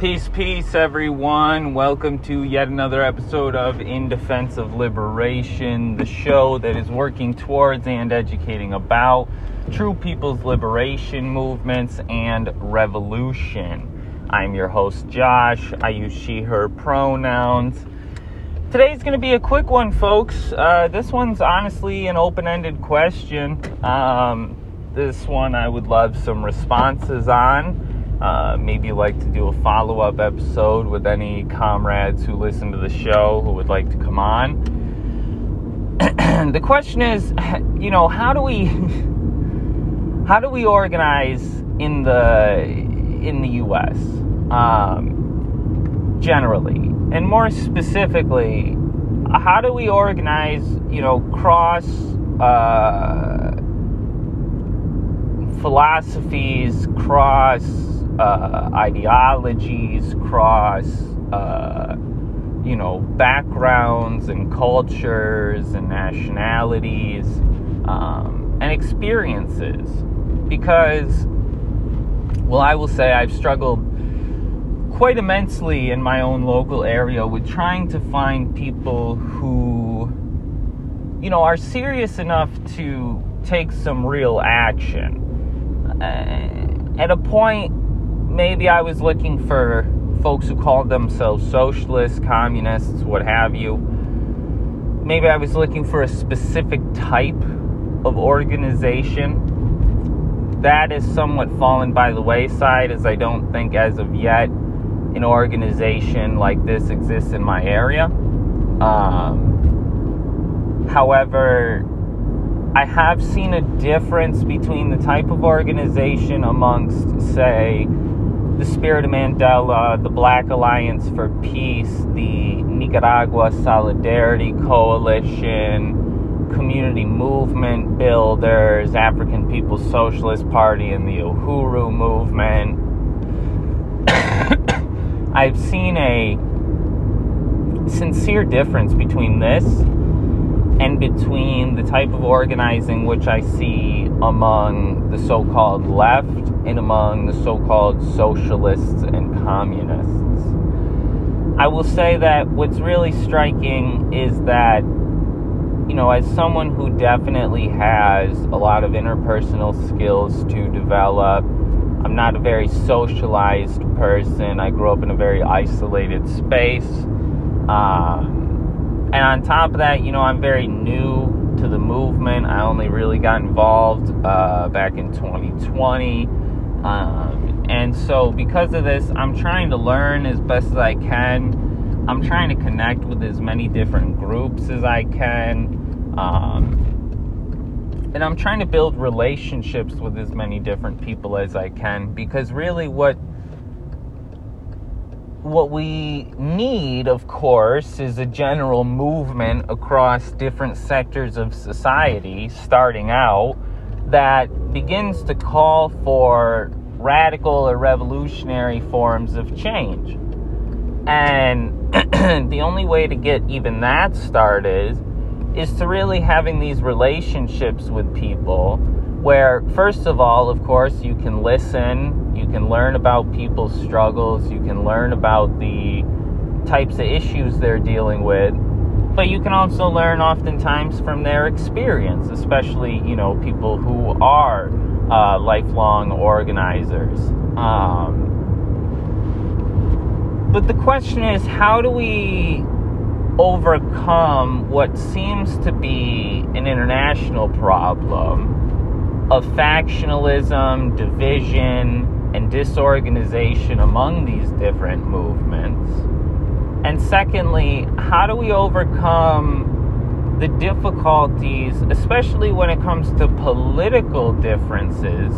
Peace, peace, everyone. Welcome to yet another episode of In Defense of Liberation, the show that is working towards and educating about true people's liberation movements and revolution. I'm your host, Josh. I use she, her pronouns. Today's going to be a quick one, folks. Uh, this one's honestly an open ended question. Um, this one I would love some responses on. Uh, maybe like to do a follow up episode with any comrades who listen to the show who would like to come on. the question is, you know, how do we how do we organize in the in the U.S. Um, generally, and more specifically, how do we organize? You know, cross. Uh, philosophies cross uh, ideologies, cross, uh, you know, backgrounds and cultures and nationalities um, and experiences. Because, well, I will say I've struggled quite immensely in my own local area with trying to find people who, you know, are serious enough to take some real action. Uh, at a point maybe I was looking for folks who called themselves socialists, communists, what have you. Maybe I was looking for a specific type of organization. That is somewhat fallen by the wayside, as I don't think as of yet an organization like this exists in my area. Um, however, I have seen a difference between the type of organization amongst, say, the Spirit of Mandela, the Black Alliance for Peace, the Nicaragua Solidarity Coalition, Community Movement Builders, African People's Socialist Party, and the Uhuru Movement. I've seen a sincere difference between this and between the type of organizing which I see among the so called left and among the so called socialists and communists. I will say that what's really striking is that, you know, as someone who definitely has a lot of interpersonal skills to develop, I'm not a very socialized person. I grew up in a very isolated space. Um, and on top of that, you know, I'm very new to the movement. I only really got involved uh, back in 2020. Um, and so, because of this, I'm trying to learn as best as I can. I'm trying to connect with as many different groups as I can. Um, and I'm trying to build relationships with as many different people as I can because really what what we need of course is a general movement across different sectors of society starting out that begins to call for radical or revolutionary forms of change. And the only way to get even that started is to really having these relationships with people where, first of all, of course, you can listen, you can learn about people's struggles, you can learn about the types of issues they're dealing with but you can also learn oftentimes from their experience, especially, you know, people who are uh, lifelong organizers. Um, but the question is, how do we overcome what seems to be an international problem of factionalism, division, and disorganization among these different movements? And secondly, how do we overcome the difficulties, especially when it comes to political differences,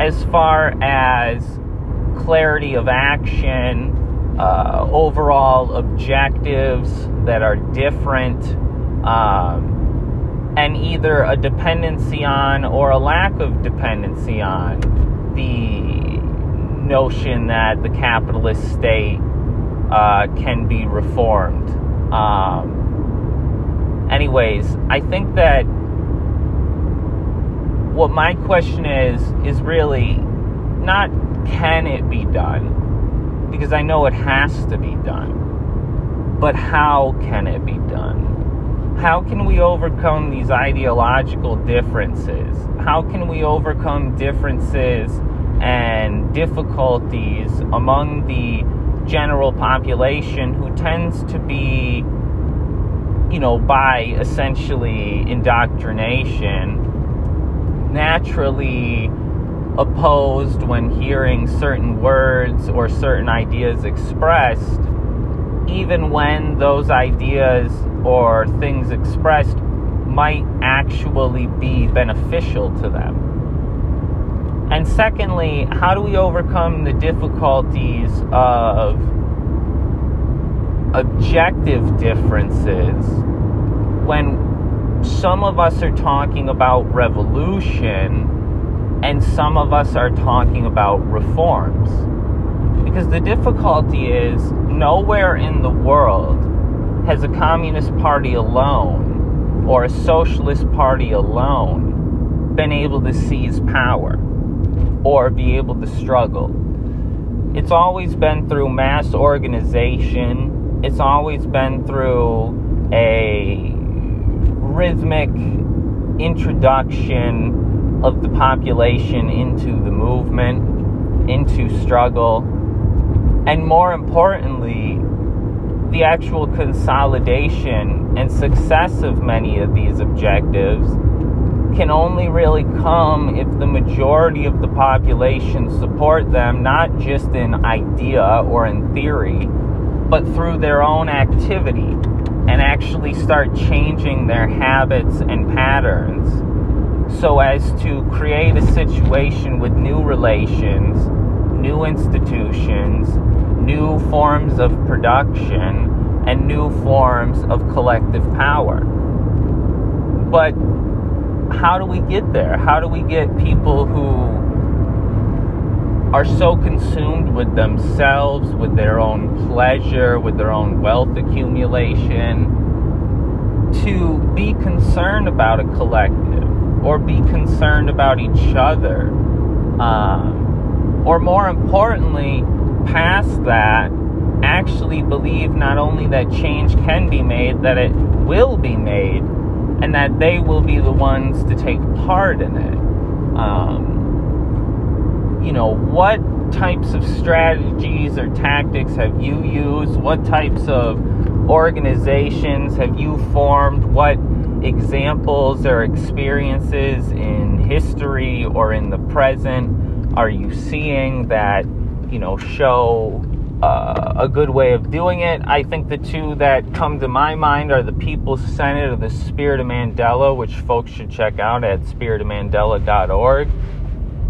as far as clarity of action, uh, overall objectives that are different, um, and either a dependency on or a lack of dependency on the notion that the capitalist state uh, can be reformed. Um, anyways, I think that what my question is is really not can it be done because I know it has to be done. But how can it be done? How can we overcome these ideological differences? How can we overcome differences and difficulties among the general population who tends to be, you know, by essentially indoctrination, naturally opposed when hearing certain words or certain ideas expressed, even when those ideas or things expressed might actually be beneficial to them. And secondly, how do we overcome the difficulties of objective differences when some of us are talking about revolution and some of us are talking about reforms? Because the difficulty is nowhere in the world has a communist party alone or a socialist party alone been able to seize power or be able to struggle. It's always been through mass organization, it's always been through a rhythmic introduction of the population into the movement, into struggle, and more importantly, the actual consolidation and success of many of these objectives can only really come if the majority of the population support them, not just in idea or in theory, but through their own activity and actually start changing their habits and patterns. So as to create a situation with new relations, new institutions, new forms of production, and new forms of collective power. But how do we get there? How do we get people who are so consumed with themselves, with their own pleasure, with their own wealth accumulation, to be concerned about a collective or be concerned about each other? Um, or more importantly, past that, actually believe not only that change can be made, that it will be made and that they will be the ones to take part in it. Um, you know, what types of strategies or tactics have you used? What types of organizations have you formed? What examples or experiences in history or in the present are you seeing that, you know, show uh, a good way of doing it. I think the two that come to my mind are the People's Senate or the Spirit of Mandela, which folks should check out at spiritofmandela.org.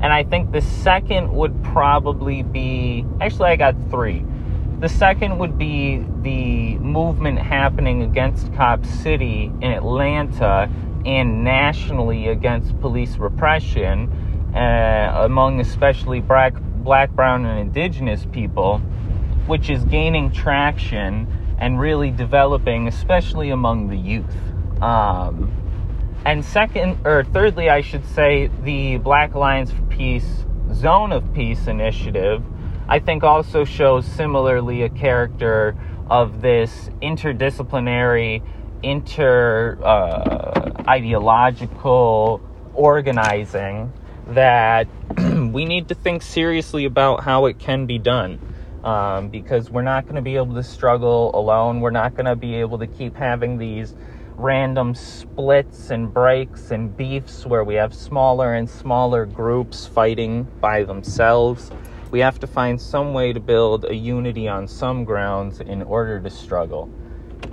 And I think the second would probably be actually, I got three. The second would be the movement happening against Cop City in Atlanta and nationally against police repression uh, among especially black, black, brown, and indigenous people which is gaining traction and really developing, especially among the youth. Um, and second, or thirdly, I should say, the Black Alliance for Peace Zone of Peace initiative, I think also shows similarly a character of this interdisciplinary, inter uh, ideological organizing that we need to think seriously about how it can be done um, because we're not going to be able to struggle alone. We're not going to be able to keep having these random splits and breaks and beefs where we have smaller and smaller groups fighting by themselves. We have to find some way to build a unity on some grounds in order to struggle.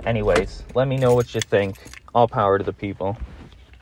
Anyways, let me know what you think. All power to the people.